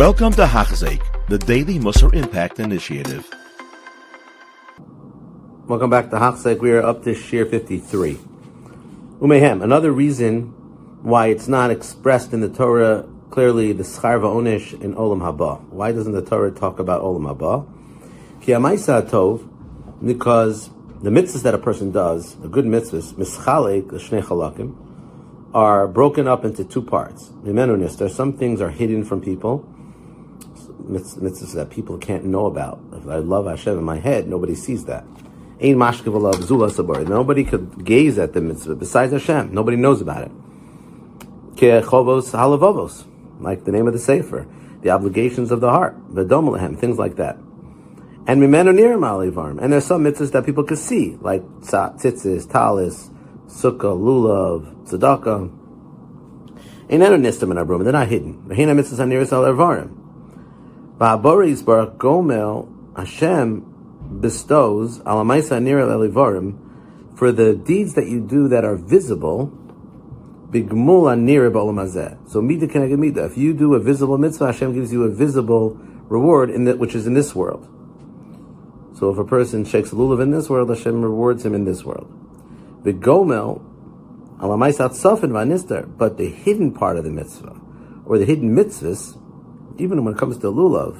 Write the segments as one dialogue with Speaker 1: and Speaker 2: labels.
Speaker 1: Welcome to Hachzeik, the Daily Musar Impact Initiative.
Speaker 2: Welcome back to Hachzeik. We are up to Shir 53. Umehem, another reason why it's not expressed in the Torah clearly the Schar Onish in Olam Haba. Why doesn't the Torah talk about Olam Haba? Ki Tov, because the mitzvahs that a person does, the good mitzvahs, mischalek, the are broken up into two parts. Some things are hidden from people, mitzvahs that people can't know about. If I love Hashem in my head, nobody sees that. Ain't nobody could gaze at the mitzvah besides Hashem. Nobody knows about it. Like the name of the Sefer, the obligations of the heart, things like that. And mimenu nirim. And there's some mitzvahs that people can see, like tzitzis, talis, sukkah, lulav, tzedakah. Ain't nistim in our room. They're not hidden. V'hina mitzvahs aniris al ervarim. Ba'aboris barak gomel Hashem bestows alamaisa nira elivarim for the deeds that you do that are visible. Bigmul anira ba'olamazeh. So mida keneged mida. If you do a visible mitzvah, Hashem gives you a visible reward in that which is in this world. So if a person shakes a lulav in this world, Hashem rewards him in this world. The gomel, alamaisat sofin vanistar, but the hidden part of the mitzvah, or the hidden mitzvahs, even when it comes to lulav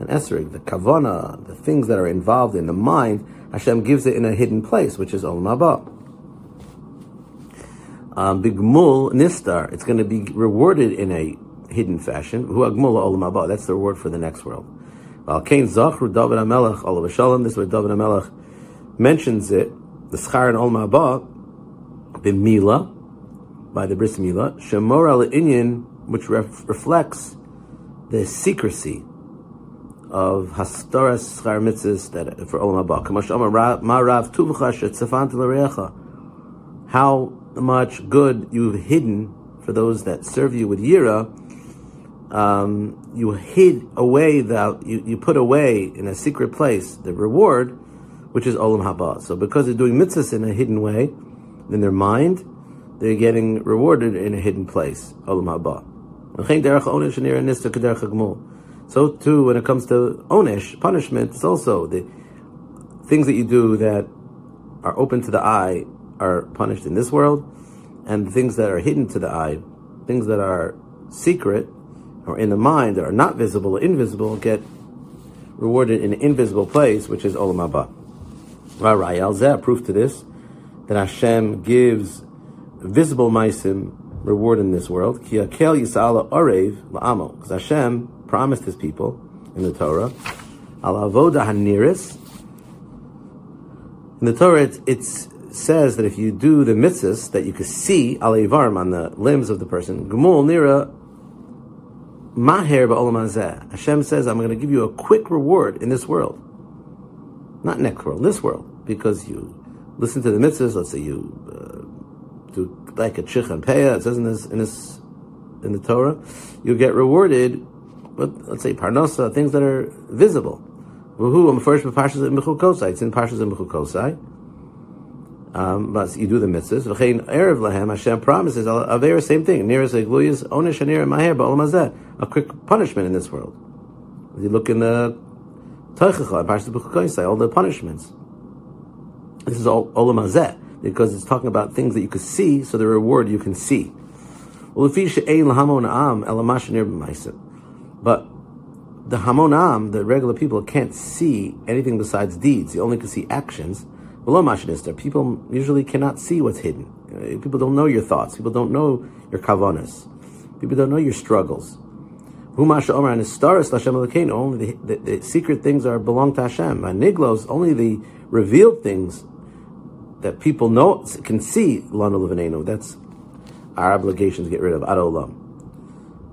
Speaker 2: and esrig, the kavana, the things that are involved in the mind, Hashem gives it in a hidden place, which is olam haba. Um, bigmul nistar, it's going to be rewarded in a hidden fashion. Olam haba, that's the reward for the next world. Al Kain Zachru David HaMelech Olav Shalom. This is where David HaMelech mentions it. The Schar and Olam Haba b'Mila by the Bris Mila Shemor Al Inyan, which ref- reflects the secrecy of Hastoras Schar that for Olam Haba. Kamash Ma'Rav Tuvcha Shetzafant L'Recha. How much good you've hidden for those that serve you with Yira um, you hid away the you, you put away in a secret place the reward, which is olam haba. So because they're doing mitzvahs in a hidden way, in their mind, they're getting rewarded in a hidden place, olam haba. So too, when it comes to onish punishment, it's also the things that you do that are open to the eye are punished in this world, and things that are hidden to the eye, things that are secret or in the mind that are not visible or invisible get rewarded in an invisible place, which is Olam Haba. Zeh, proof to this, that Hashem gives visible maisim reward in this world. Because Hashem promised his people in the Torah, al avoda haniris. In the Torah, it, says that if you do the mitzvahs that you can see al on the limbs of the person, gemul nira Maher ba'olam Hashem says, I'm going to give you a quick reward in this world. Not next world, in this world. Because you listen to the mitzvahs, let's say you uh, do like a chich and peah, it says in this, in this, in the Torah, you get rewarded with, let's say, parnosa, things that are visible. I'm First, with it's in Parshas and Kosai. Um, but you do the mitzvahs. V'chein erev lahem Hashem promises aver same thing. Nearest gluyas onish anir maher ba'olam A quick punishment in this world. If you look in the Teichacha, Parshas B'chukoisai, all the punishments. This is all olam hazeh because it's talking about things that you can see, so the reward you can see. But the hamonam, the regular people, can't see anything besides deeds. They only can see actions. People usually cannot see what's hidden. Uh, people don't know your thoughts. People don't know your kavanas. People don't know your struggles. Only the, the, the secret things are belong to Hashem. Niglos, only the revealed things that people know can see Lana Levanenu. That's our obligation to get rid of Adolam.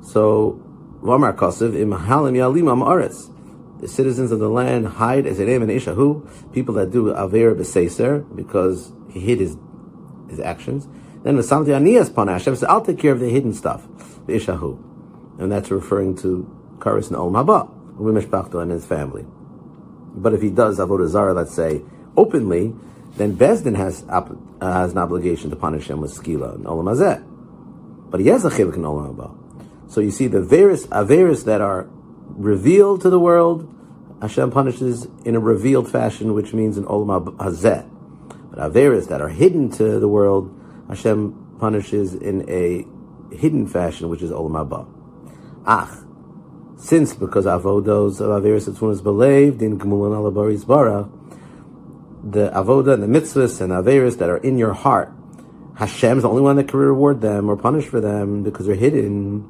Speaker 2: So, Vamar Kosev, Imahalim Yalim Am Aretz the citizens of the land hide as an and ishahu, people that do aver b'seiser because he hid his his actions. Then the samti aniyas panash Hashem says, "I'll take care of the hidden stuff, the ishahu," and that's referring to Karis and Olam Haba, and his family. But if he does avodah zarah, let's say openly, then Beis Din has uh, has an obligation to punish him with skila and Olam Hazeh. But he has a chivuk in Olam Haba. So you see the various averis that are revealed to the world, Hashem punishes in a revealed fashion, which means in Olam Hazeh. But Averis that are hidden to the world, Hashem punishes in a hidden fashion, which is Olam Haba. Ach, since because avodos of Averis Atzunas believed in Gemulan Alabaris Bara, the avoda and the mitzvahs and Averis that are in your heart, Hashem is the only one that can reward them or punish for them because they're hidden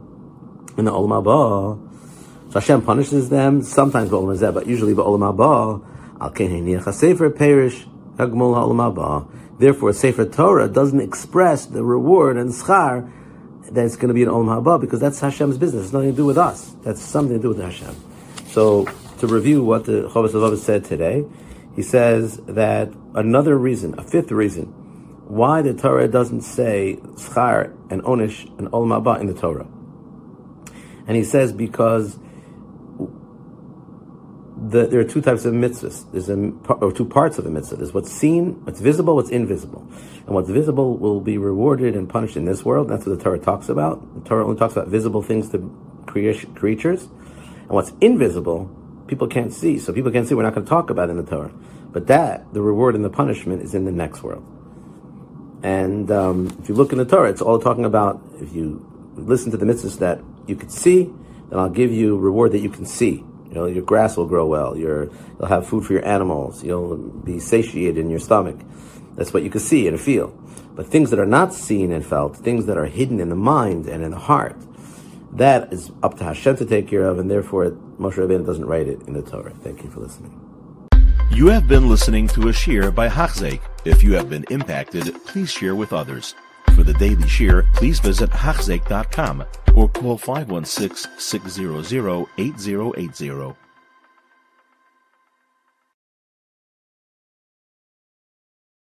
Speaker 2: in the Olam Haba. So Hashem punishes them sometimes by Olam Hazeh, but usually Olam Haba. Al Sefer Perish Hagmul Olam Haba. Therefore, Sefer Torah doesn't express the reward and schar that it's going to be an Olam Haba because that's Hashem's business. It's nothing to do with us. That's something to do with Hashem. So, to review what the Chovos HaLevavos said today, he says that another reason, a fifth reason, why the Torah doesn't say schar and onish and olam haba in the Torah. And he says because the, there are two types of mitzvahs. There's a, or two parts of the mitzvah. There's what's seen, what's visible, what's invisible. And what's visible will be rewarded and punished in this world. That's what the Torah talks about. The Torah only talks about visible things to creatures. And what's invisible, people can't see. So people can't see. We're not going to talk about in the Torah. But that, the reward and the punishment, is in the next world. And um, if you look in the Torah, it's all talking about if you listen to the mitzvahs that you could see, then I'll give you reward that you can see. You know, your grass will grow well. Your, you'll have food for your animals. You'll be satiated in your stomach. That's what you can see and feel. But things that are not seen and felt, things that are hidden in the mind and in the heart, that is up to Hashem to take care of, and therefore Moshe Rabbeinu doesn't write it in the Torah. Thank you for listening.
Speaker 1: You have been listening to a shiur by Hachzeik. If you have been impacted, please share with others. For the daily shiur, please visit Hachzeik.com or call 516 600 8080.